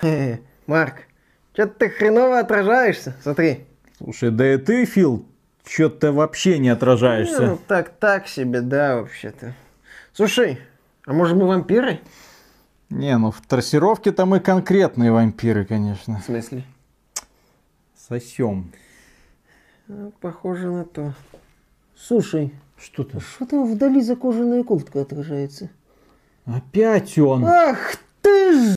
Хе-хе. Марк, что-то ты хреново отражаешься, смотри. Слушай, да и ты, Фил, что-то вообще не отражаешься. Ну, так, так себе, да, вообще-то. Слушай, а может мы вампиры? Не, ну в трассировке-то мы конкретные вампиры, конечно. В смысле? Сосем. А, Похоже на то. Слушай, Что то что там вдали за кожаная куртка отражается? Опять он. Ах ты ж!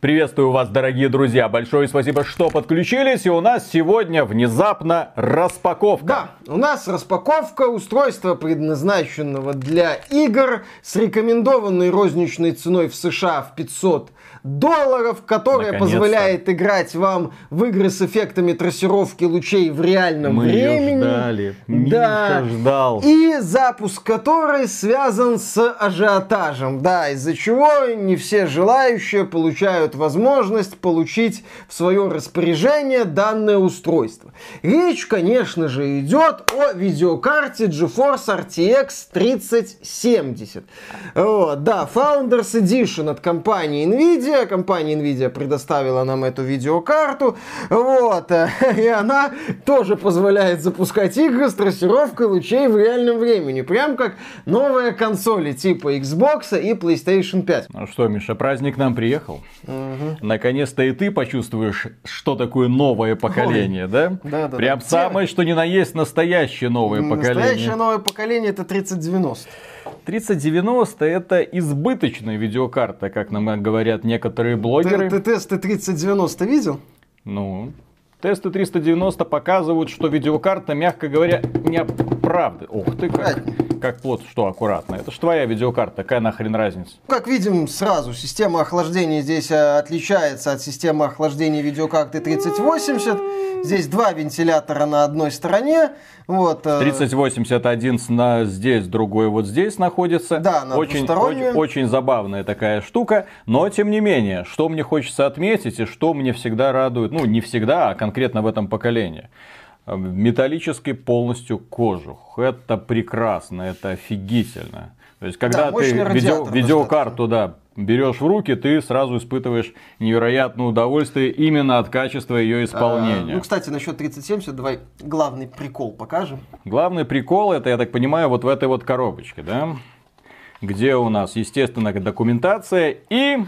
Приветствую вас, дорогие друзья. Большое спасибо, что подключились. И у нас сегодня внезапно распаковка. Да, у нас распаковка устройства, предназначенного для игр с рекомендованной розничной ценой в США в 500 долларов, которая позволяет играть вам в игры с эффектами трассировки лучей в реальном Мы времени. ждали. Да. Миша ждал. И запуск которой связан с ажиотажем. Да, из-за чего не все желающие получают возможность получить в свое распоряжение данное устройство. Речь, конечно же, идет о видеокарте GeForce RTX 3070. Вот, да, Founders Edition от компании Nvidia. Компания Nvidia предоставила нам эту видеокарту. Вот, и она тоже позволяет запускать игры с трассировкой лучей в реальном времени. Прям как новые консоли типа Xbox и PlayStation 5. Ну что, Миша, праздник нам приехал. Наконец-то и ты почувствуешь, что такое новое поколение, да? да-да-да. Прям Где? самое, что ни на есть настоящее новое Настоящее поколение. новое поколение это 3090. 3090 это избыточная видеокарта, как нам говорят некоторые Ты, блогеры. ты тесты 3090 видел? Ну, тесты 390 показывают, что видеокарта, мягко говоря, не оправдывает. Ух ты, как, как плод, что аккуратно. Это ж твоя видеокарта, какая нахрен разница? Как видим сразу, система охлаждения здесь э, отличается от системы охлаждения видеокарты 3080. Здесь два вентилятора на одной стороне. Вот, э, 3081 с- на здесь, другой вот здесь находится. Да, она очень, очень, очень забавная такая штука. Но, тем не менее, что мне хочется отметить и что мне всегда радует, ну, не всегда, а конкретно в этом поколении. Э, Металлический полностью кожух. Это прекрасно, это офигительно. То есть, когда ты мощный видео- видеокарту, да, берешь в руки, ты сразу испытываешь невероятное удовольствие именно от качества ее э, исполнения. ну, кстати, насчет 3070 давай главный прикол покажем. Главный прикол это, я так понимаю, вот в этой вот коробочке, да? Где у нас, естественно, документация и,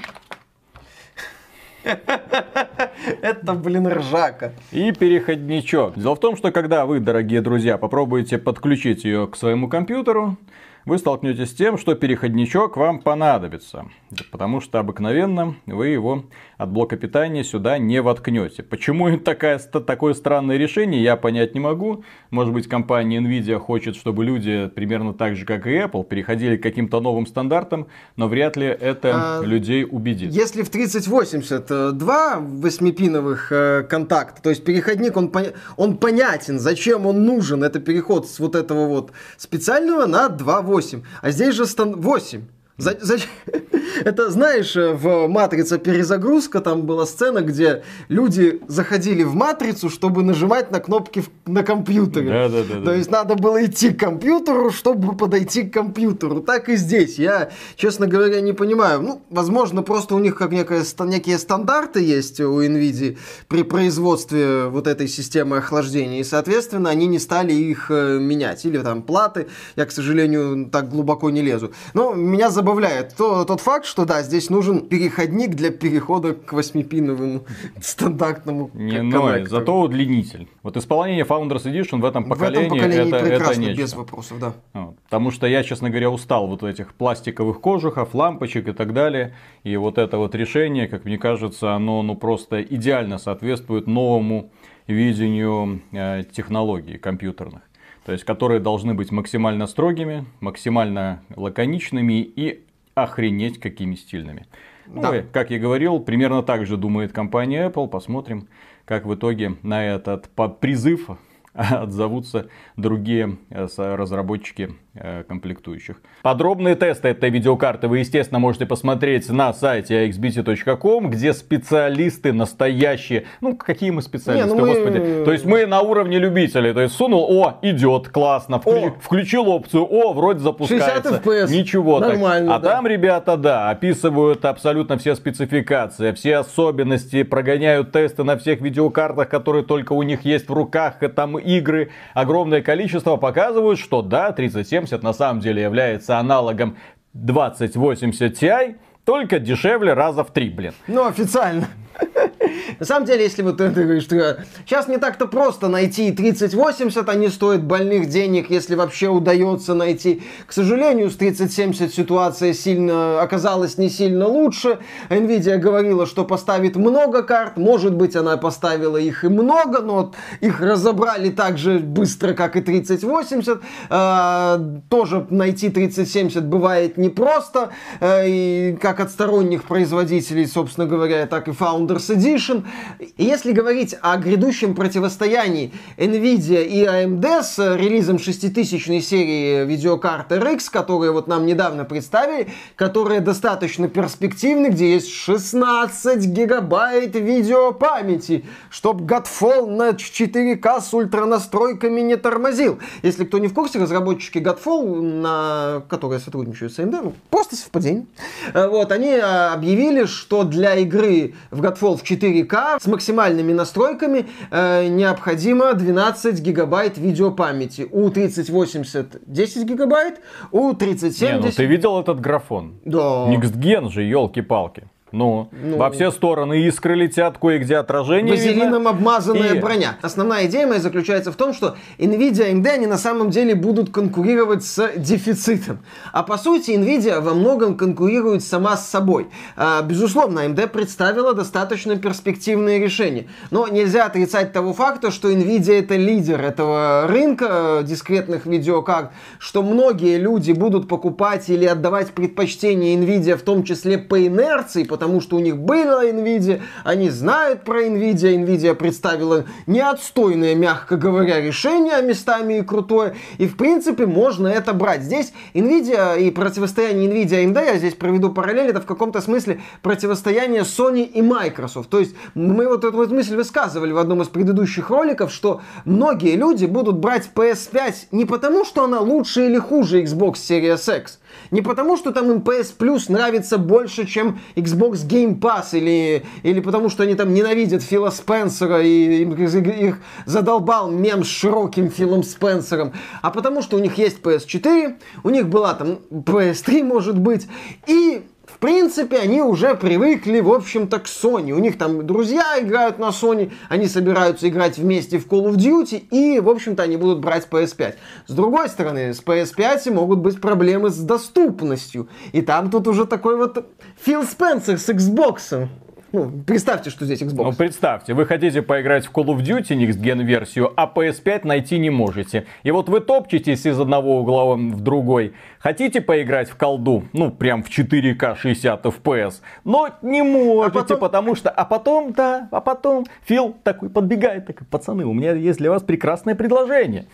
Это, блин, ржака. и переходничок. Дело в том, что когда вы, дорогие друзья, попробуете подключить ее к своему компьютеру, вы столкнетесь с тем, что переходничок вам понадобится. Потому что обыкновенно вы его от блока питания сюда не воткнете. Почему такая, такое странное решение, я понять не могу. Может быть, компания Nvidia хочет, чтобы люди, примерно так же, как и Apple, переходили к каким-то новым стандартам, но вряд ли это А, людей убедит. Если в 3080 э, два восьмипиновых э, контакта, то есть переходник, он, поня- он понятен, зачем он нужен, это переход с вот этого вот специального на 2.8, а здесь же стан- 8. Это, знаешь, э, в «Матрица. Перезагрузка» там была сцена, где люди заходили в «Матрицу», чтобы нажимать на кнопки на компьютере. Да-да-да-да. То есть надо было идти к компьютеру, чтобы подойти к компьютеру. Так и здесь. Я, честно говоря, не понимаю. Ну, возможно, просто у них как ста- некие стандарты есть у NVIDIA при производстве вот этой системы охлаждения. И, соответственно, они не стали их э, менять. Или там платы. Я, к сожалению, так глубоко не лезу. Но меня забавляет то- тот факт, что да, здесь нужен переходник для перехода к восьмипиновому стандартному Не ной, коннектору. зато удлинитель. Вот исполнение Founders Edition в этом В поколении, этом поколении это, это прекрасно, нечто. без вопросов, да. Вот. Потому что я, честно говоря, устал вот этих пластиковых кожухов, лампочек и так далее. И вот это вот решение, как мне кажется, оно ну, просто идеально соответствует новому видению э, технологий компьютерных. То есть, которые должны быть максимально строгими, максимально лаконичными и охренеть какими стильными. Ну, Да. и, как я говорил, примерно так же думает компания Apple. Посмотрим, как в итоге на этот призыв отзовутся другие э, разработчики комплектующих. Подробные тесты этой видеокарты вы, естественно, можете посмотреть на сайте xbt.com, где специалисты настоящие. Ну, какие мы специалисты, Не, ну господи. Мы... То есть мы на уровне любителей. То есть сунул, о, идет, классно. Вклю... О. Включил опцию, о, вроде запускается. 60 FPS. Ничего Нормально, так. А да. там ребята, да, описывают абсолютно все спецификации, все особенности, прогоняют тесты на всех видеокартах, которые только у них есть в руках, и там игры, огромное количество, показывают, что да, 3070 на самом деле является аналогом 2080 Ti, только дешевле раза в три, блин. Ну, официально. На самом деле, если вот ты говоришь, что сейчас не так-то просто найти 3080, они стоят больных денег, если вообще удается найти. К сожалению, с 3070 ситуация сильно оказалась не сильно лучше. Nvidia говорила, что поставит много карт, может быть, она поставила их и много, но их разобрали так же быстро, как и 3080. А, тоже найти 3070 бывает непросто, а, и как от сторонних производителей, собственно говоря, так и Founders Edition. Если говорить о грядущем противостоянии Nvidia и AMD с релизом 6000 серии видеокарты RX, которые вот нам недавно представили, которые достаточно перспективны, где есть 16 гигабайт видеопамяти, чтоб Godfall на 4К с ультранастройками не тормозил. Если кто не в курсе, разработчики Godfall, на которые сотрудничают с AMD, ну, просто совпадение. Вот, они а, объявили, что для игры в Godfall в 4К с максимальными настройками э, необходимо 12 гигабайт видеопамяти. У 3080 10 гигабайт, у 3070... Не, ну ты видел этот графон? Да. Gen же, елки-палки. Ну, ну, во все стороны искры летят, кое-где отражение Вазелином видно. обмазанная и... броня. Основная идея моя заключается в том, что Nvidia и AMD, они на самом деле будут конкурировать с дефицитом. А по сути, Nvidia во многом конкурирует сама с собой. А, безусловно, AMD представила достаточно перспективные решения. Но нельзя отрицать того факта, что Nvidia это лидер этого рынка дискретных видеокарт, что многие люди будут покупать или отдавать предпочтение Nvidia, в том числе по инерции, потому что у них была Nvidia, они знают про Nvidia, Nvidia представила неотстойное, мягко говоря, решение, местами и крутое, и в принципе можно это брать. Здесь Nvidia и противостояние Nvidia и AMD, я здесь проведу параллель, это в каком-то смысле противостояние Sony и Microsoft. То есть мы вот эту вот мысль высказывали в одном из предыдущих роликов, что многие люди будут брать PS5 не потому, что она лучше или хуже Xbox Series X, не потому, что там им PS Plus нравится больше, чем Xbox Game Pass, или, или потому, что они там ненавидят Фила Спенсера, и им, их задолбал мем с широким Филом Спенсером, а потому, что у них есть PS4, у них была там PS3, может быть, и принципе, они уже привыкли, в общем-то, к Sony. У них там друзья играют на Sony, они собираются играть вместе в Call of Duty, и, в общем-то, они будут брать PS5. С другой стороны, с PS5 могут быть проблемы с доступностью. И там тут уже такой вот Фил Спенсер с Xbox. Ну, представьте, что здесь Xbox. Ну, представьте, вы хотите поиграть в Call of Duty Next Gen версию, а PS5 найти не можете. И вот вы топчетесь из одного угла в другой. Хотите поиграть в колду, ну, прям в 4К 60 FPS, но не можете, а потом... потому что... А потом, да, а потом Фил такой подбегает, такой, пацаны, у меня есть для вас прекрасное предложение.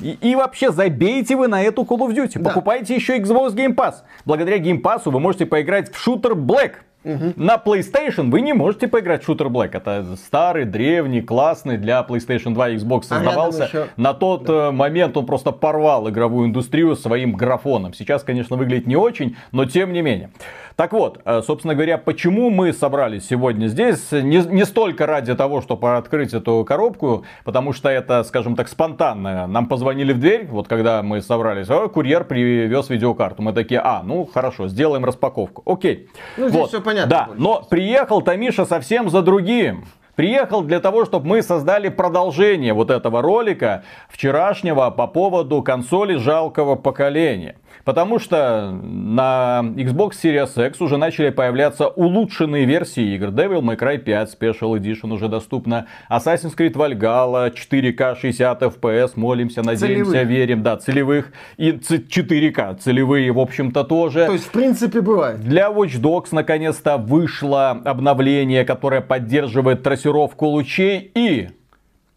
И, и вообще забейте вы на эту Call of Duty. Да. Покупайте еще Xbox Game Pass. Благодаря Game Pass вы можете поиграть в шутер Black. Угу. На PlayStation вы не можете поиграть в Shooter Black. Это старый, древний, классный для PlayStation 2 и Xbox а создавался. А еще... На тот да. Э, момент он просто порвал игровую индустрию своим графоном. Сейчас, конечно, выглядит не очень, но тем не менее. Так вот, э, собственно говоря, почему мы собрались сегодня здесь? Не, не столько ради того, чтобы открыть эту коробку, потому что это, скажем так, спонтанно. Нам позвонили в дверь, вот когда мы собрались, курьер привез видеокарту. Мы такие, а, ну хорошо, сделаем распаковку. Окей. Ну, здесь вот. все понятно. Да, но приехал Тамиша совсем за другим. Приехал для того, чтобы мы создали продолжение вот этого ролика вчерашнего по поводу консоли жалкого поколения. Потому что на Xbox Series X уже начали появляться улучшенные версии игр. Devil May Cry 5 Special Edition уже доступна. Assassin's Creed Valhalla 4К 60 FPS. Молимся, надеемся, целевых. верим. Да, целевых. И 4К целевые, в общем-то, тоже. То есть, в принципе, бывает. Для Watch Dogs наконец-то вышло обновление, которое поддерживает трассировку лучей и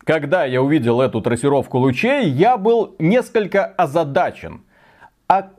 когда я увидел эту трассировку лучей, я был несколько озадачен. А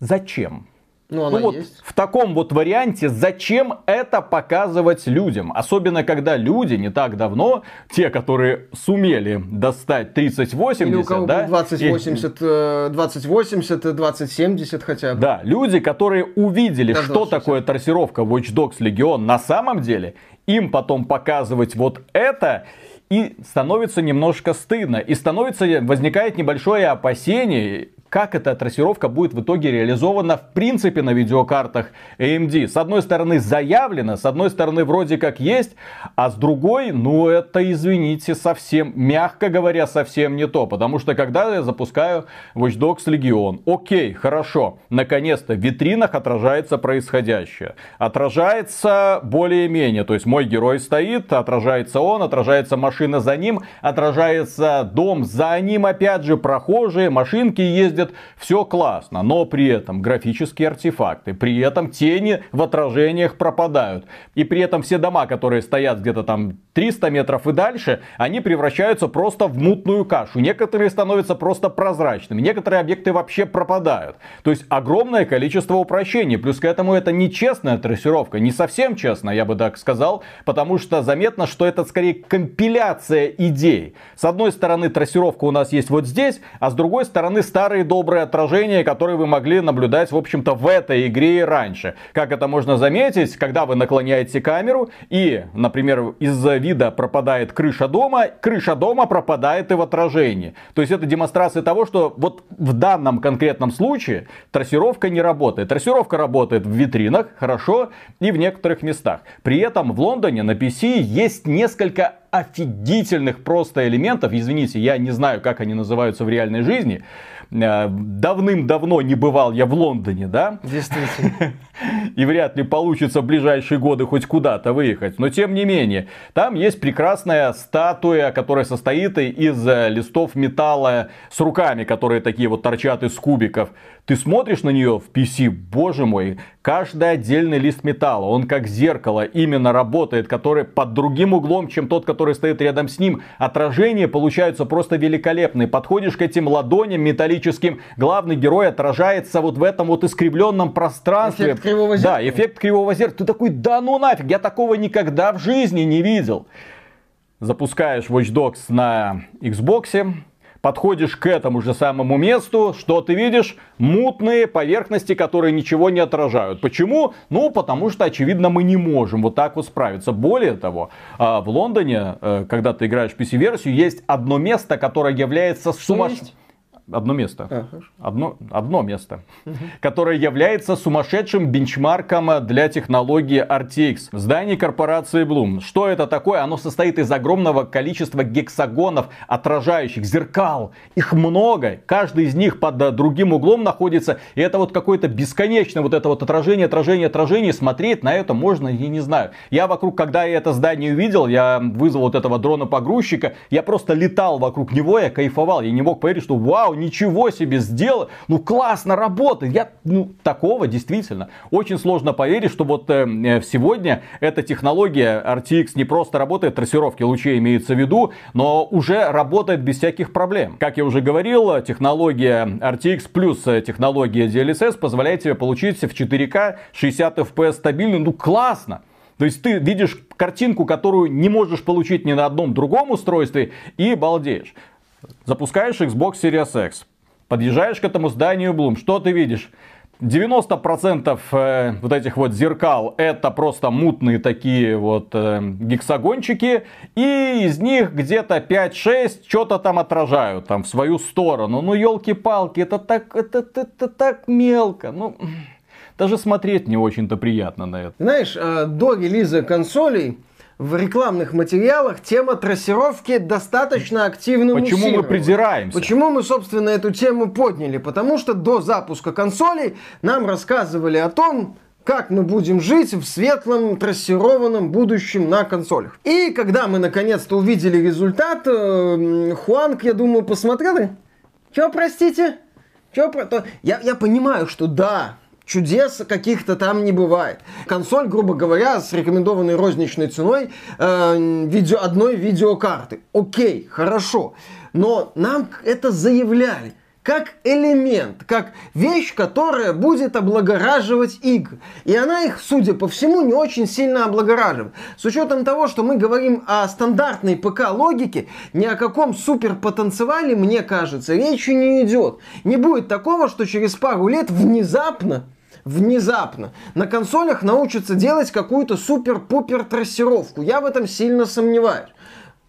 зачем? Ну, она ну вот есть. в таком вот варианте зачем это показывать людям? Особенно когда люди не так давно, те, которые сумели достать 3080, Или у кого да, 2080, э, 2080, 2070 хотя бы. Да, люди, которые увидели, Даже что 2060. такое трассировка Watch Dogs Legion на самом деле, им потом показывать вот это, и становится немножко стыдно. И становится, возникает небольшое опасение, как эта трассировка будет в итоге реализована в принципе на видеокартах AMD. С одной стороны заявлено, с одной стороны вроде как есть, а с другой, ну это, извините, совсем, мягко говоря, совсем не то. Потому что когда я запускаю Watch Dogs Legion, окей, хорошо, наконец-то в витринах отражается происходящее. Отражается более-менее, то есть мой герой стоит, отражается он, отражается машина за ним, отражается дом за ним, опять же, прохожие, машинки ездят, все классно, но при этом графические артефакты, при этом тени в отражениях пропадают, и при этом все дома, которые стоят где-то там 300 метров и дальше, они превращаются просто в мутную кашу, некоторые становятся просто прозрачными, некоторые объекты вообще пропадают, то есть огромное количество упрощений, плюс к этому это нечестная трассировка, не совсем честно, я бы так сказал, потому что заметно, что это скорее компиляция идей. С одной стороны трассировка у нас есть вот здесь, а с другой стороны старые добрые отражения, которые вы могли наблюдать, в общем-то, в этой игре и раньше. Как это можно заметить, когда вы наклоняете камеру и, например, из-за вида пропадает крыша дома, крыша дома пропадает и в отражении. То есть это демонстрация того, что вот в данном конкретном случае трассировка не работает. Трассировка работает в витринах, хорошо, и в некоторых местах. При этом в Лондоне на PC есть несколько офигительных просто элементов. Извините, я не знаю, как они называются в реальной жизни. Э, Давным-давно не бывал я в Лондоне, да? Действительно. И вряд ли получится в ближайшие годы хоть куда-то выехать. Но тем не менее, там есть прекрасная статуя, которая состоит из э, листов металла с руками, которые такие вот торчат из кубиков. Ты смотришь на нее в PC, боже мой, каждый отдельный лист металла, он как зеркало именно работает, который под другим углом, чем тот, который стоит рядом с ним. Отражения получаются просто великолепные. Подходишь к этим ладоням металлическим, главный герой отражается вот в этом вот искривленном пространстве. Эффект кривого зеркала. Да, эффект кривого зеркала. Ты такой, да ну нафиг, я такого никогда в жизни не видел. Запускаешь Watch Dogs на Xbox, подходишь к этому же самому месту, что ты видишь? Мутные поверхности, которые ничего не отражают. Почему? Ну, потому что, очевидно, мы не можем вот так вот справиться. Более того, а, в Лондоне, э, когда ты играешь PC-версию, есть одно место, которое является сумасшедшим. Одно место. А. Одно, одно место, которое является сумасшедшим бенчмарком для технологии RTX. Здание корпорации Bloom. Что это такое? Оно состоит из огромного количества гексагонов, отражающих зеркал. Их много. Каждый из них под э, другим углом находится. И это вот какое-то бесконечное вот это вот отражение, отражение, отражение. Смотреть на это можно, я не знаю. Я вокруг, когда я это здание увидел, я вызвал вот этого дрона-погрузчика. Я просто летал вокруг него, я кайфовал. Я не мог поверить, что вау, ничего себе сделал. Ну классно работает. Я, ну, такого действительно. Очень сложно поверить, что вот э, э, сегодня эта технология RTX не просто работает, трассировки лучей имеется в виду, но уже работает без всяких проблем. Как я уже говорил, технология RTX плюс э, технология DLSS позволяет тебе получить в 4К 60 FPS стабильно. Ну классно. То есть ты видишь картинку, которую не можешь получить ни на одном другом устройстве и балдеешь. Запускаешь Xbox Series X. Подъезжаешь к этому зданию Bloom. Что ты видишь? 90% э, вот этих вот зеркал это просто мутные такие вот э, гексагончики. И из них где-то 5-6 что-то там отражают там в свою сторону. Ну елки-палки, это так, это, это, это так мелко. Ну, даже смотреть не очень-то приятно на это. Знаешь, э, до релиза консолей в рекламных материалах тема трассировки достаточно активно Почему мы придираемся? Почему мы, собственно, эту тему подняли? Потому что до запуска консолей нам рассказывали о том, как мы будем жить в светлом трассированном будущем на консолях. И когда мы наконец-то увидели результат, э, Хуанг, я думаю, посмотрел и... Чё, простите? Чё, про... я, я понимаю, что да, чудес каких-то там не бывает. Консоль, грубо говоря, с рекомендованной розничной ценой э, видео, одной видеокарты. Окей, хорошо. Но нам это заявляли. как элемент, как вещь, которая будет облагораживать игры. И она их, судя по всему, не очень сильно облагораживает. С учетом того, что мы говорим о стандартной ПК-логике, ни о каком суперпотенциале, мне кажется, речи не идет. Не будет такого, что через пару лет внезапно внезапно на консолях научатся делать какую-то супер-пупер трассировку. Я в этом сильно сомневаюсь.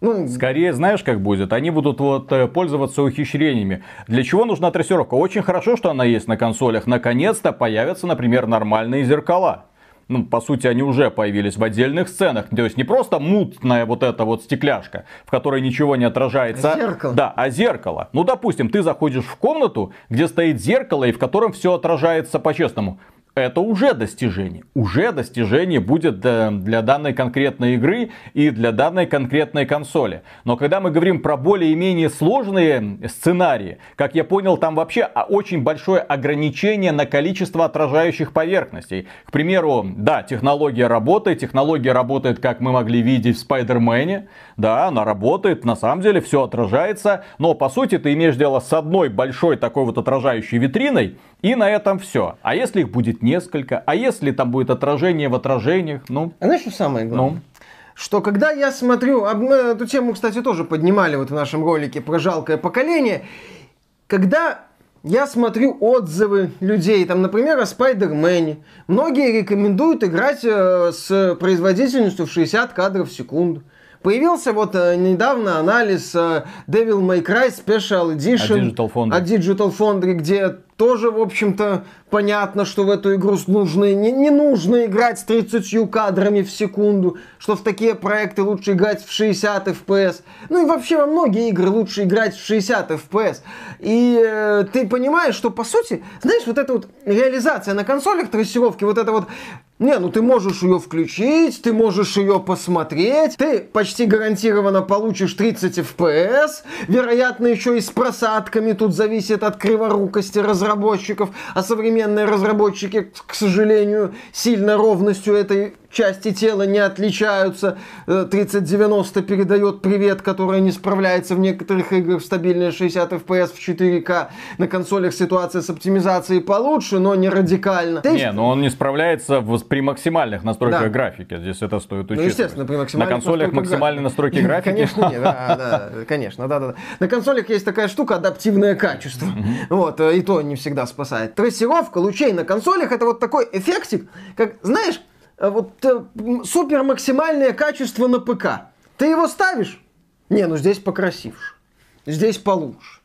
Ну, Скорее, знаешь, как будет? Они будут вот э, пользоваться ухищрениями. Для чего нужна трассировка? Очень хорошо, что она есть на консолях. Наконец-то появятся, например, нормальные зеркала ну, по сути, они уже появились в отдельных сценах. То есть не просто мутная вот эта вот стекляшка, в которой ничего не отражается. А зеркало. Да, а зеркало. Ну, допустим, ты заходишь в комнату, где стоит зеркало, и в котором все отражается по-честному это уже достижение. Уже достижение будет для данной конкретной игры и для данной конкретной консоли. Но когда мы говорим про более-менее сложные сценарии, как я понял, там вообще очень большое ограничение на количество отражающих поверхностей. К примеру, да, технология работает, технология работает, как мы могли видеть в Спайдермене. Да, она работает, на самом деле все отражается, но по сути ты имеешь дело с одной большой такой вот отражающей витриной, и на этом все. А если их будет несколько? А если там будет отражение в отражениях? Ну. А знаешь, что самое главное? Ну. Что когда я смотрю, мы эту тему, кстати, тоже поднимали вот в нашем ролике про жалкое поколение, когда я смотрю отзывы людей, там, например, о Спайдермене. Многие рекомендуют играть э, с производительностью в 60 кадров в секунду. Появился вот э, недавно анализ э, Devil May Cry Special Edition от Digital Foundry, от Digital Foundry где тоже, в общем-то, понятно, что в эту игру нужно, не, не нужно играть с 30 кадрами в секунду, что в такие проекты лучше играть в 60 FPS. Ну и вообще во многие игры лучше играть в 60 FPS. И э, ты понимаешь, что по сути, знаешь, вот эта вот реализация на консолях трассировки, вот это вот не, ну ты можешь ее включить, ты можешь ее посмотреть, ты почти гарантированно получишь 30 FPS, вероятно, еще и с просадками, тут зависит от криворукости разработчиков, а современные разработчики, к сожалению, сильно ровностью этой части тела не отличаются. 3090 э, передает привет, который не справляется в некоторых играх в стабильные 60 FPS в 4К. На консолях ситуация с оптимизацией получше, но не радикально. Не, но он не справляется в, при максимальных настройках да. графики. Здесь это стоит ну, учитывать. Ну, естественно, при максимальных На консолях максимальные настройки графики? Конечно, нет, да, да, конечно, да, да. На консолях есть такая штука, адаптивное качество. Вот, э, и то не всегда спасает. Трассировка лучей на консолях это вот такой эффектик, как, знаешь, вот э, супер максимальное качество на ПК. Ты его ставишь? Не, ну здесь покрасивше. Здесь получше.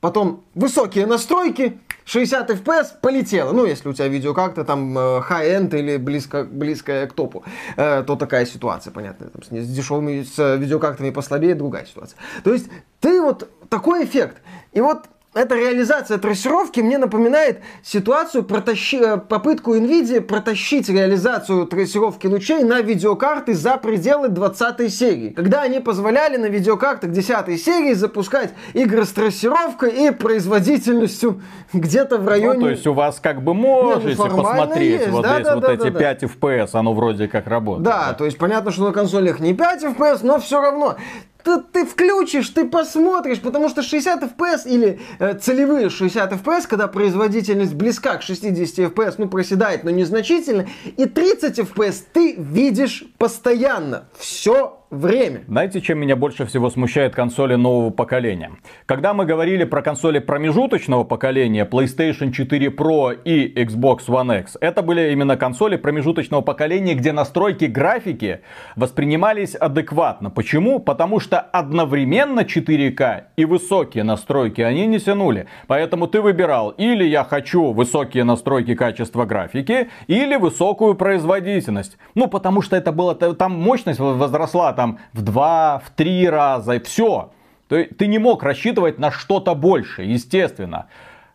Потом высокие настройки, 60 FPS полетело. Ну, если у тебя видео как-то там э, high-end или близко, близкое к топу, э, то такая ситуация, понятно. Там, с, с дешевыми с видеокартами послабее, другая ситуация. То есть ты вот такой эффект. И вот эта реализация трассировки мне напоминает ситуацию, протащи, э, попытку NVIDIA протащить реализацию трассировки лучей на видеокарты за пределы 20 серии. Когда они позволяли на видеокартах 10 серии запускать игры с трассировкой и производительностью где-то в районе... Ну, то есть у вас как бы можете Нет, ну, посмотреть есть. вот, да, здесь, да, вот да, эти да, 5 да. FPS, оно вроде как работает. Да, да, то есть понятно, что на консолях не 5 FPS, но все равно ты, ты включишь, ты посмотришь, потому что 60 FPS или э, целевые 60 FPS, когда производительность близка к 60 FPS, ну проседает, но незначительно, и 30 FPS ты видишь постоянно. Все время. Знаете, чем меня больше всего смущает консоли нового поколения? Когда мы говорили про консоли промежуточного поколения, PlayStation 4 Pro и Xbox One X, это были именно консоли промежуточного поколения, где настройки графики воспринимались адекватно. Почему? Потому что одновременно 4К и высокие настройки они не тянули. Поэтому ты выбирал, или я хочу высокие настройки качества графики, или высокую производительность. Ну, потому что это было, там мощность возросла там в два, в три раза, и все. Ты не мог рассчитывать на что-то больше, естественно.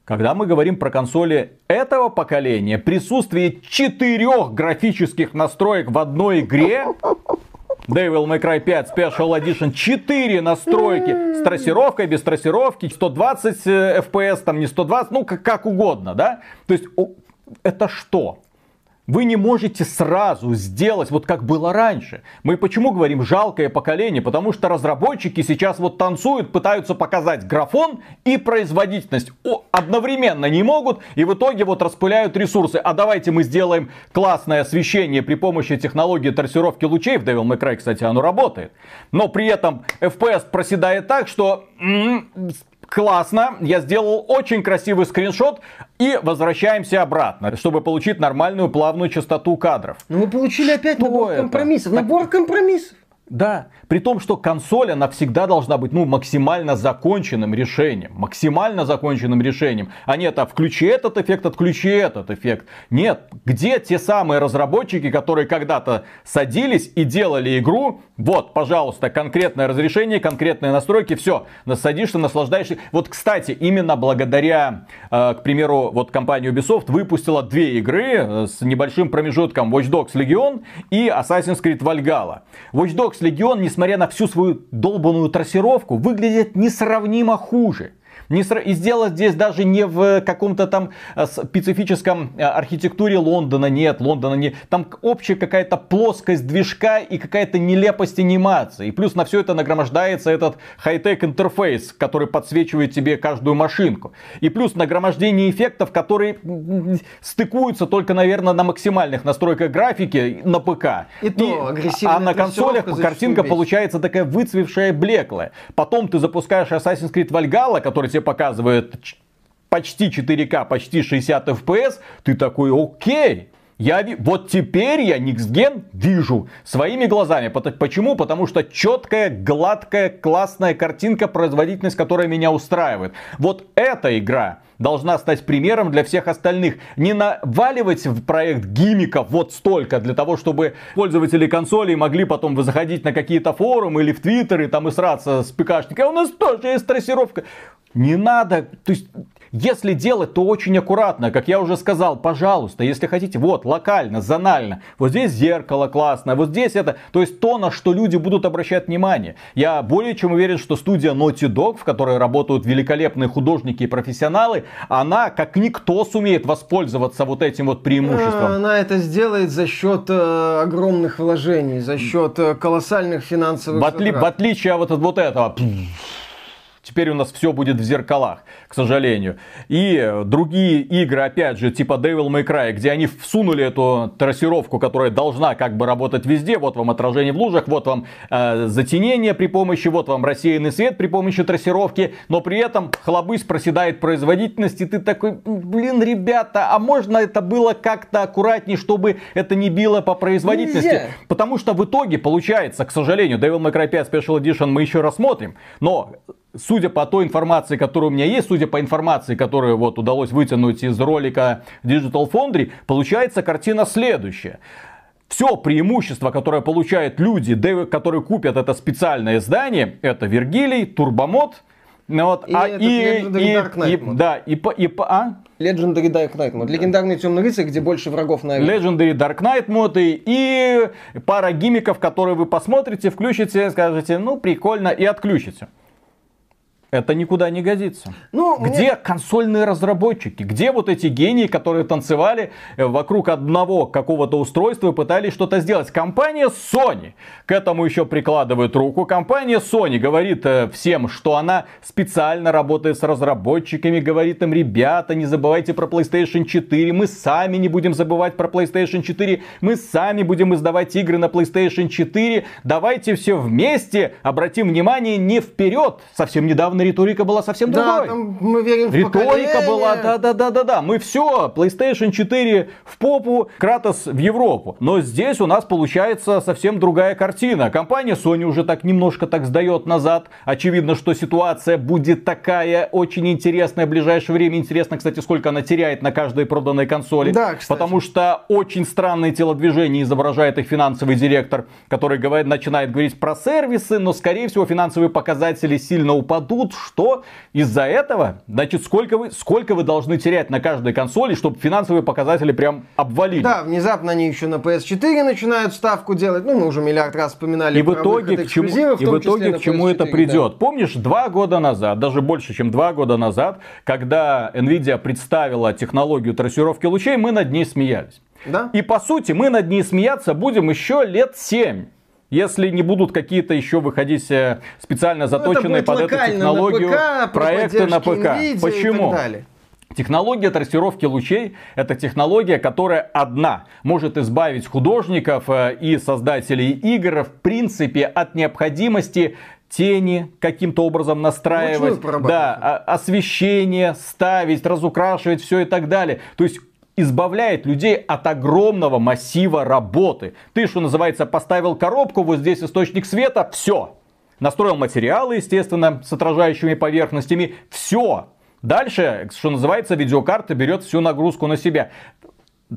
Когда мы говорим про консоли этого поколения, присутствие четырех графических настроек в одной игре Devil May Cry 5 Special Edition 4 настройки с трассировкой, без трассировки, 120 FPS, там не 120, ну как, как угодно, да? То есть это что? Вы не можете сразу сделать вот как было раньше. Мы почему говорим жалкое поколение? Потому что разработчики сейчас вот танцуют, пытаются показать графон и производительность. О, одновременно не могут и в итоге вот распыляют ресурсы. А давайте мы сделаем классное освещение при помощи технологии трассировки лучей. В Devil May Cry, кстати, оно работает. Но при этом FPS проседает так, что классно, я сделал очень красивый скриншот и возвращаемся обратно, чтобы получить нормальную плавную частоту кадров. Но мы получили опять Что набор это? компромиссов. Набор компромиссов. Да, при том, что консоль, она всегда должна быть, ну, максимально законченным решением. Максимально законченным решением. А нет, а включи этот эффект, отключи этот эффект. Нет, где те самые разработчики, которые когда-то садились и делали игру, вот, пожалуйста, конкретное разрешение, конкретные настройки, все, садишься, наслаждаешься. Вот, кстати, именно благодаря, э, к примеру, вот компания Ubisoft выпустила две игры э, с небольшим промежутком Watch Dogs Legion и Assassin's Creed Valhalla. Watch Dogs Legion, несмотря на всю свою долбанную трассировку, выглядит несравнимо хуже. Не сра- И сделать здесь даже не в каком-то там э, специфическом э, архитектуре Лондона, нет, Лондона не. Там общая какая-то плоскость движка и какая-то нелепость анимации. И плюс на все это нагромождается этот хай-тек интерфейс, который подсвечивает тебе каждую машинку. И плюс нагромождение эффектов, которые стыкуются только, наверное, на максимальных настройках графики на ПК. И то агрессивная А на консолях картинка получается такая выцвевшая, блеклая. Потом ты запускаешь Assassin's Creed Valhalla, который тебе показывает ч- почти 4К, почти 60 FPS, ты такой, окей. Я ви- вот теперь я Никсген вижу своими глазами. Почему? Потому что четкая, гладкая, классная картинка, производительность, которая меня устраивает. Вот эта игра должна стать примером для всех остальных. Не наваливать в проект гимиков вот столько для того, чтобы пользователи консолей могли потом заходить на какие-то форумы или в Твиттер и там и сраться с ПКшниками. «А У нас тоже есть трассировка. Не надо. То есть если делать, то очень аккуратно, как я уже сказал, пожалуйста, если хотите, вот, локально, зонально, вот здесь зеркало классное, вот здесь это, то есть то, на что люди будут обращать внимание. Я более чем уверен, что студия Naughty Dog, в которой работают великолепные художники и профессионалы, она, как никто, сумеет воспользоваться вот этим вот преимуществом. Она это сделает за счет э, огромных вложений, за счет э, колоссальных финансовых В, отли- в отличие от вот этого. Теперь у нас все будет в зеркалах, к сожалению. И э, другие игры, опять же, типа Devil May Cry, где они всунули эту трассировку, которая должна как бы работать везде. Вот вам отражение в лужах, вот вам э, затенение при помощи, вот вам рассеянный свет при помощи трассировки. Но при этом хлобысь проседает производительность, и ты такой, блин, ребята, а можно это было как-то аккуратнее, чтобы это не било по производительности? Нельзя. Потому что в итоге получается, к сожалению, Devil May Cry 5 Special Edition мы еще рассмотрим, но судя по той информации, которая у меня есть, судя по информации, которую вот удалось вытянуть из ролика Digital Foundry, получается картина следующая. Все преимущество, которое получают люди, которые купят это специальное издание, это Вергилий, Турбомод, ну вот, И этот Dark Knight и- мод. да, и, по- и, по- а? Legendary Dark Knight мод. Легендарный темный рыцарь, где больше врагов на арене. Legendary Dark Knight моды и пара гимиков, которые вы посмотрите, включите, скажете, ну прикольно и отключите. Это никуда не годится. Ну, мне- Где консольные разработчики? Где вот эти гении, которые танцевали э, вокруг одного какого-то устройства и пытались что-то сделать? Компания Sony к этому еще прикладывает руку. Компания Sony говорит э, всем, что она специально работает с разработчиками, говорит им, ребята, не забывайте про PlayStation 4, мы сами не будем забывать про PlayStation 4, мы сами будем издавать игры на PlayStation 4, давайте все вместе обратим внимание не вперед. Совсем недавно риторика была совсем Да, другой. там мы верим в Риторика поколение. была, да-да-да-да-да. Мы все, PlayStation 4 в попу, Кратос в Европу. Но здесь у нас получается совсем другая картина. Компания Sony уже так немножко так сдает назад. Очевидно, что ситуация будет такая очень интересная в ближайшее время. Интересно, кстати, сколько она теряет на каждой проданной консоли. Да, кстати. Потому что очень странные телодвижения изображает их финансовый директор, который говорит, начинает говорить про сервисы, но, скорее всего, финансовые показатели сильно упадут. Что? Из-за этого? Значит, сколько вы, сколько вы должны терять на каждой консоли, чтобы финансовые показатели прям обвалили? Да, внезапно они еще на PS4 начинают ставку делать. Ну, мы уже миллиард раз вспоминали И в итоге к чему, эксклюзивов, и в итоге к чему это PS4, придет? Помнишь, два года назад, даже больше, чем два года назад, когда Nvidia представила технологию трассировки лучей, мы над ней смеялись. Да? И по сути мы над ней смеяться будем еще лет 7. Если не будут какие-то еще выходить э, специально Ну, заточенные под эту технологию на ПК, проекты на ПК. NVIDIA Почему? Технология трассировки лучей – это технология, которая одна может избавить художников э, и создателей игр в принципе от необходимости тени каким-то образом настраивать, да, освещение ставить, разукрашивать все и так далее. То есть избавляет людей от огромного массива работы. Ты, что называется, поставил коробку, вот здесь источник света, все. Настроил материалы, естественно, с отражающими поверхностями, все. Дальше, что называется, видеокарта берет всю нагрузку на себя.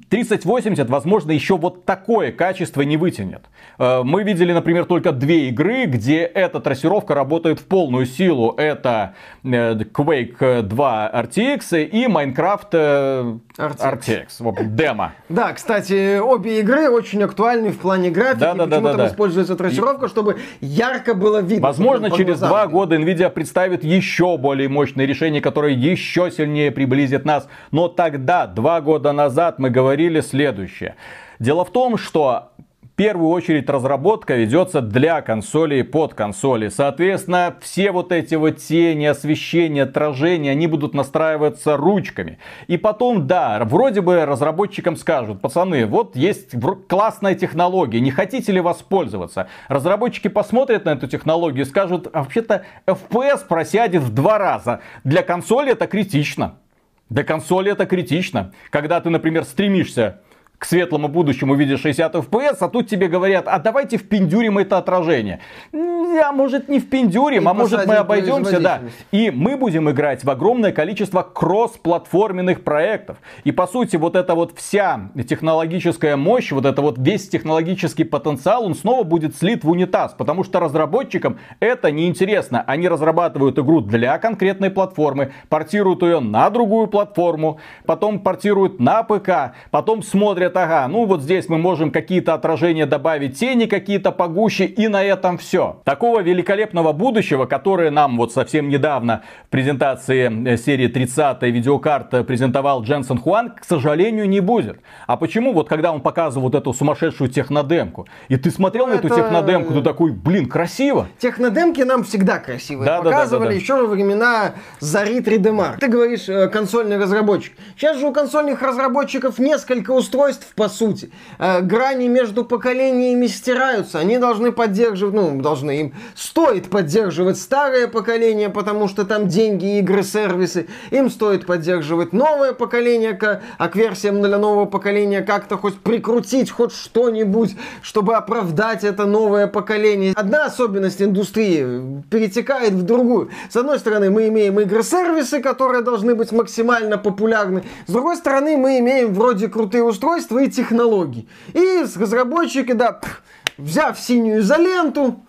3080, возможно, еще вот такое качество не вытянет. Э, Мы видели, например, только две игры, где эта трассировка работает в полную силу. Это э, Quake 2 RTX и Minecraft э, RTX. RTX. Демо. Да, кстати, обе игры очень актуальны в плане графики. Да, да, да, Почему да, там да. используется трассировка, чтобы ярко было видно. Возможно, через два года Nvidia представит еще более мощные решения, которые еще сильнее приблизят нас. Но тогда, два года назад, мы говорили следующее. Дело в том, что в первую очередь разработка ведется для консолей и под консоли. Соответственно, все вот эти вот тени, освещение, отражения, они будут настраиваться ручками. И потом, да, вроде бы разработчикам скажут, пацаны, вот есть классная технология, не хотите ли воспользоваться? Разработчики посмотрят на эту технологию и скажут, а вообще-то FPS просядет в два раза. Для консоли это критично. Для консоли это критично. Когда ты, например, стремишься к светлому будущему видишь 60 FPS, а тут тебе говорят, а давайте впендюрим это отражение. А может не впендюрим, И а может мы обойдемся, да. И мы будем играть в огромное количество кросс-платформенных проектов. И по сути вот эта вот вся технологическая мощь, вот это вот весь технологический потенциал, он снова будет слит в унитаз. Потому что разработчикам это неинтересно. Они разрабатывают игру для конкретной платформы, портируют ее на другую платформу, потом портируют на ПК, потом смотрят, ага, ну вот здесь мы можем какие-то отражения добавить, тени какие-то погуще, и на этом все. Такого великолепного будущего, которое нам вот совсем недавно в презентации э, серии 30 видеокарт презентовал Дженсен Хуан, к сожалению, не будет. А почему? Вот когда он показывал вот эту сумасшедшую технодемку, и ты смотрел Ну, на эту это- технодемку, ты такой, блин, красиво. Технодемки нам всегда красивые Да, да, да, показывали да, да. еще во времена Зари 3D Mark. Ты говоришь э, консольный разработчик. Сейчас же у консольных разработчиков несколько устройств по сути. Э, грани между поколениями стираются. Они должны поддерживать, ну, должны им стоит поддерживать старое поколение, потому что там деньги, игры, сервисы. Им стоит поддерживать новое поколение, а к версиям для нового поколения как-то хоть прикрутить хоть что-нибудь, чтобы оправдать это новое поколение. Одна особенность индустрии перетекает в другую. С одной стороны, мы имеем игры-сервисы, которые должны быть максимально популярны. С другой стороны, мы имеем вроде крутые устройства и технологии. И разработчики, да, взяв синюю изоленту,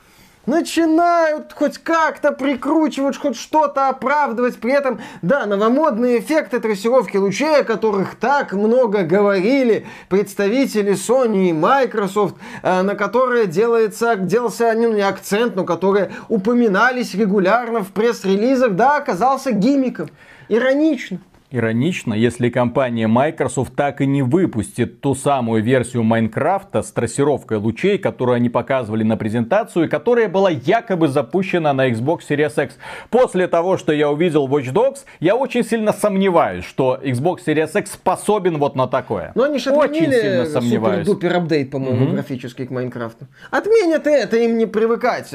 начинают хоть как-то прикручивать, хоть что-то оправдывать. При этом, да, новомодные эффекты трассировки лучей, о которых так много говорили представители Sony и Microsoft, э, на которые делается, делался ну, не акцент, но которые упоминались регулярно в пресс-релизах, да, оказался гиммиком. Иронично. Иронично, если компания Microsoft так и не выпустит ту самую версию Майнкрафта с трассировкой лучей, которую они показывали на презентацию, и которая была якобы запущена на Xbox Series X. После того, что я увидел Watch Dogs, я очень сильно сомневаюсь, что Xbox Series X способен вот на такое. Но они же очень сильно сомневаюсь. супер-дупер апдейт, по-моему, графический к Майнкрафту. Отменят это, им не привыкать.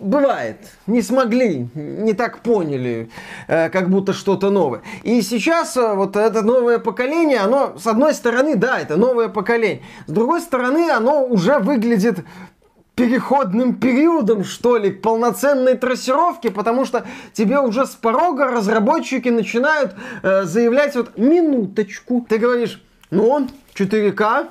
Бывает. Не смогли, не так поняли, э, как будто что-то новое. И сейчас э, вот это новое поколение, оно, с одной стороны, да, это новое поколение. С другой стороны, оно уже выглядит переходным периодом, что ли, к полноценной трассировке, потому что тебе уже с порога разработчики начинают э, заявлять вот минуточку. Ты говоришь, ну он 4К,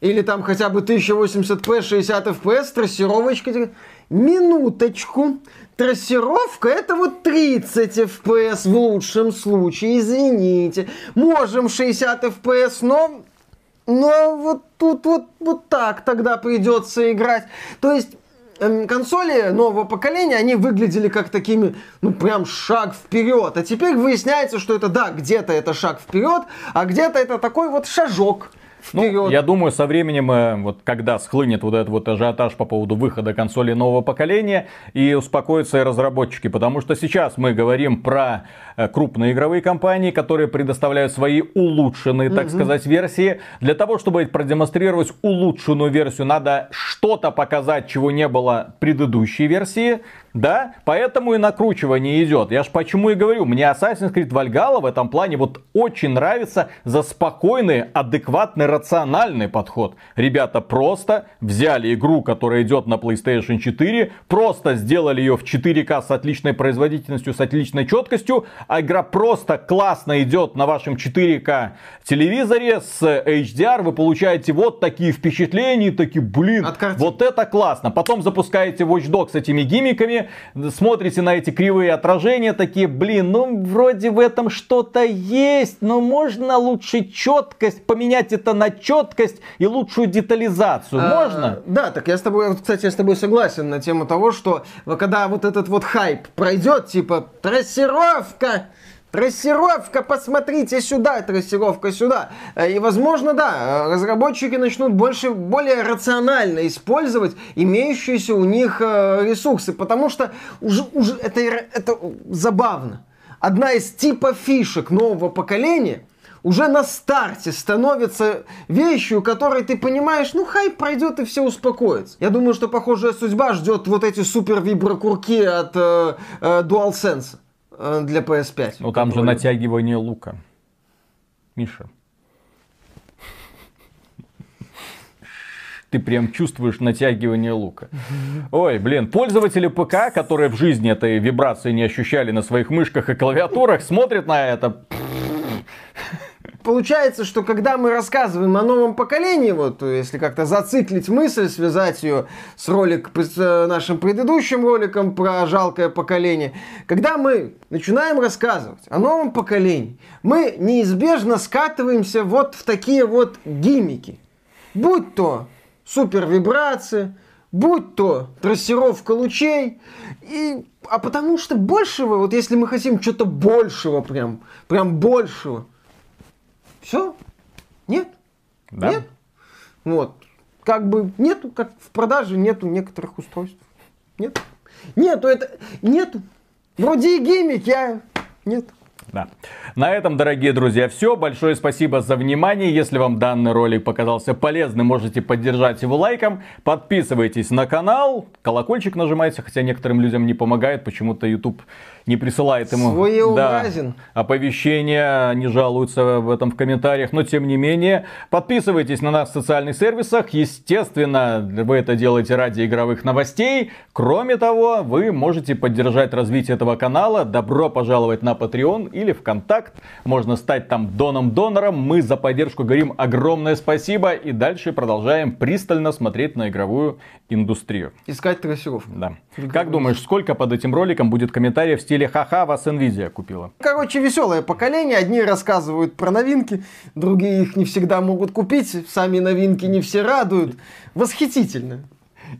или там хотя бы 1080p, 60 fps, трассировочка. Минуточку. Трассировка это вот 30 fps в лучшем случае, извините. Можем 60 fps, но но вот тут вот, вот так тогда придется играть. То есть эм, консоли нового поколения, они выглядели как такими, ну прям шаг вперед. А теперь выясняется, что это да, где-то это шаг вперед, а где-то это такой вот шажок. Ну, я думаю, со временем, э, вот когда схлынет вот этот вот ажиотаж по поводу выхода консолей нового поколения, и успокоятся и разработчики, потому что сейчас мы говорим про э, крупные игровые компании, которые предоставляют свои улучшенные, так угу. сказать, версии. Для того, чтобы продемонстрировать улучшенную версию, надо что-то показать, чего не было в предыдущей версии. Да, поэтому и накручивание идет. Я ж почему и говорю, мне Assassin's Creed Valhalla в этом плане вот очень нравится за спокойный, адекватный, рациональный подход. Ребята просто взяли игру, которая идет на PlayStation 4, просто сделали ее в 4К с отличной производительностью, с отличной четкостью, а игра просто классно идет на вашем 4К телевизоре с HDR, вы получаете вот такие впечатления, такие, блин, вот это классно. Потом запускаете Watch Dogs с этими гиммиками, смотрите на эти кривые отражения, такие, блин, ну вроде в этом что-то есть, но можно лучше четкость, поменять это на четкость и лучшую детализацию. А, можно? Да, так я с тобой, кстати, я с тобой согласен на тему того, что когда вот этот вот хайп пройдет, типа трассировка, Трассировка, посмотрите сюда, трассировка сюда. Э, и, возможно, да, разработчики начнут больше, более рационально использовать имеющиеся у них э, ресурсы, потому что уже, уже это, это забавно. Одна из типа фишек нового поколения уже на старте становится вещью, которой ты понимаешь, ну хайп пройдет и все успокоится. Я думаю, что похожая судьба ждет вот эти супер виброкурки от э, э, DualSense. Э, для PS5. Ну там же натягивание лука. Миша. ты прям чувствуешь натягивание лука. Ой, блин, пользователи ПК, которые в жизни этой вибрации не ощущали на своих мышках и клавиатурах, смотрят на это. Получается, что когда мы рассказываем о новом поколении, вот если как-то зациклить мысль, связать ее с ролик, с э, нашим предыдущим роликом про жалкое поколение, когда мы начинаем рассказывать о новом поколении, мы неизбежно скатываемся вот в такие вот гиммики. Будь то супер будь то трассировка лучей, и, а потому что большего, вот если мы хотим что-то большего прям, прям большего, все? Нет? Да. Нет? Вот. Как бы нету, как в продаже нету некоторых устройств. Нет. Нету это. Нету. Вроде и геймик, я. Нет. Да. На этом, дорогие друзья, все. Большое спасибо за внимание. Если вам данный ролик показался полезным, можете поддержать его лайком. Подписывайтесь на канал, колокольчик нажимайте, хотя некоторым людям не помогает. Почему-то YouTube не присылает ему да, оповещения, не жалуются в этом в комментариях, но тем не менее, подписывайтесь на нас в социальных сервисах, естественно, вы это делаете ради игровых новостей, кроме того, вы можете поддержать развитие этого канала, добро пожаловать на Patreon или ВКонтакт, можно стать там доном-донором, мы за поддержку говорим огромное спасибо и дальше продолжаем пристально смотреть на игровую индустрию. Искать трассировку. Да. Как думаешь, сколько под этим роликом будет комментариев в стиле «Ха-ха, вас Nvidia купила»? Короче, веселое поколение. Одни рассказывают про новинки, другие их не всегда могут купить. Сами новинки не все радуют. Восхитительно.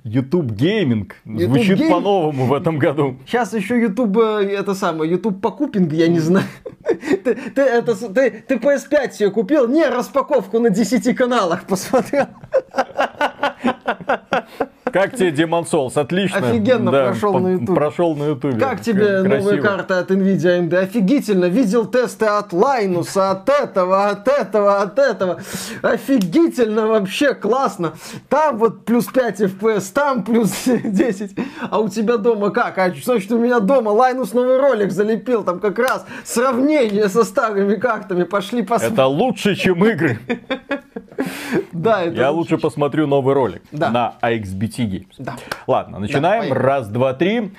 YouTube гейминг звучит гейм... по-новому в этом году. Сейчас еще YouTube, э, это самое, YouTube покупинг, я не знаю. ты, ты, это, ты, ты PS5 себе купил? Не, распаковку на 10 каналах посмотрел. Как тебе Demon Souls? Отлично. Офигенно да, прошел на YouTube. Прошел на YouTube. Как тебе Красиво. новые карты от Nvidia AMD? Офигительно. Видел тесты от Лайнуса, от этого, от этого, от этого. Офигительно вообще, классно. Там вот плюс 5 FPS, там плюс 10. А у тебя дома как? А значит, у меня дома Лайнус новый ролик залепил. Там как раз сравнение со старыми картами. Пошли посмотрим. Это лучше, чем игры. Да, это Я лучше посмотрю новый ролик на AXBT Games. Да. Ладно, начинаем. Да, Раз, два, три.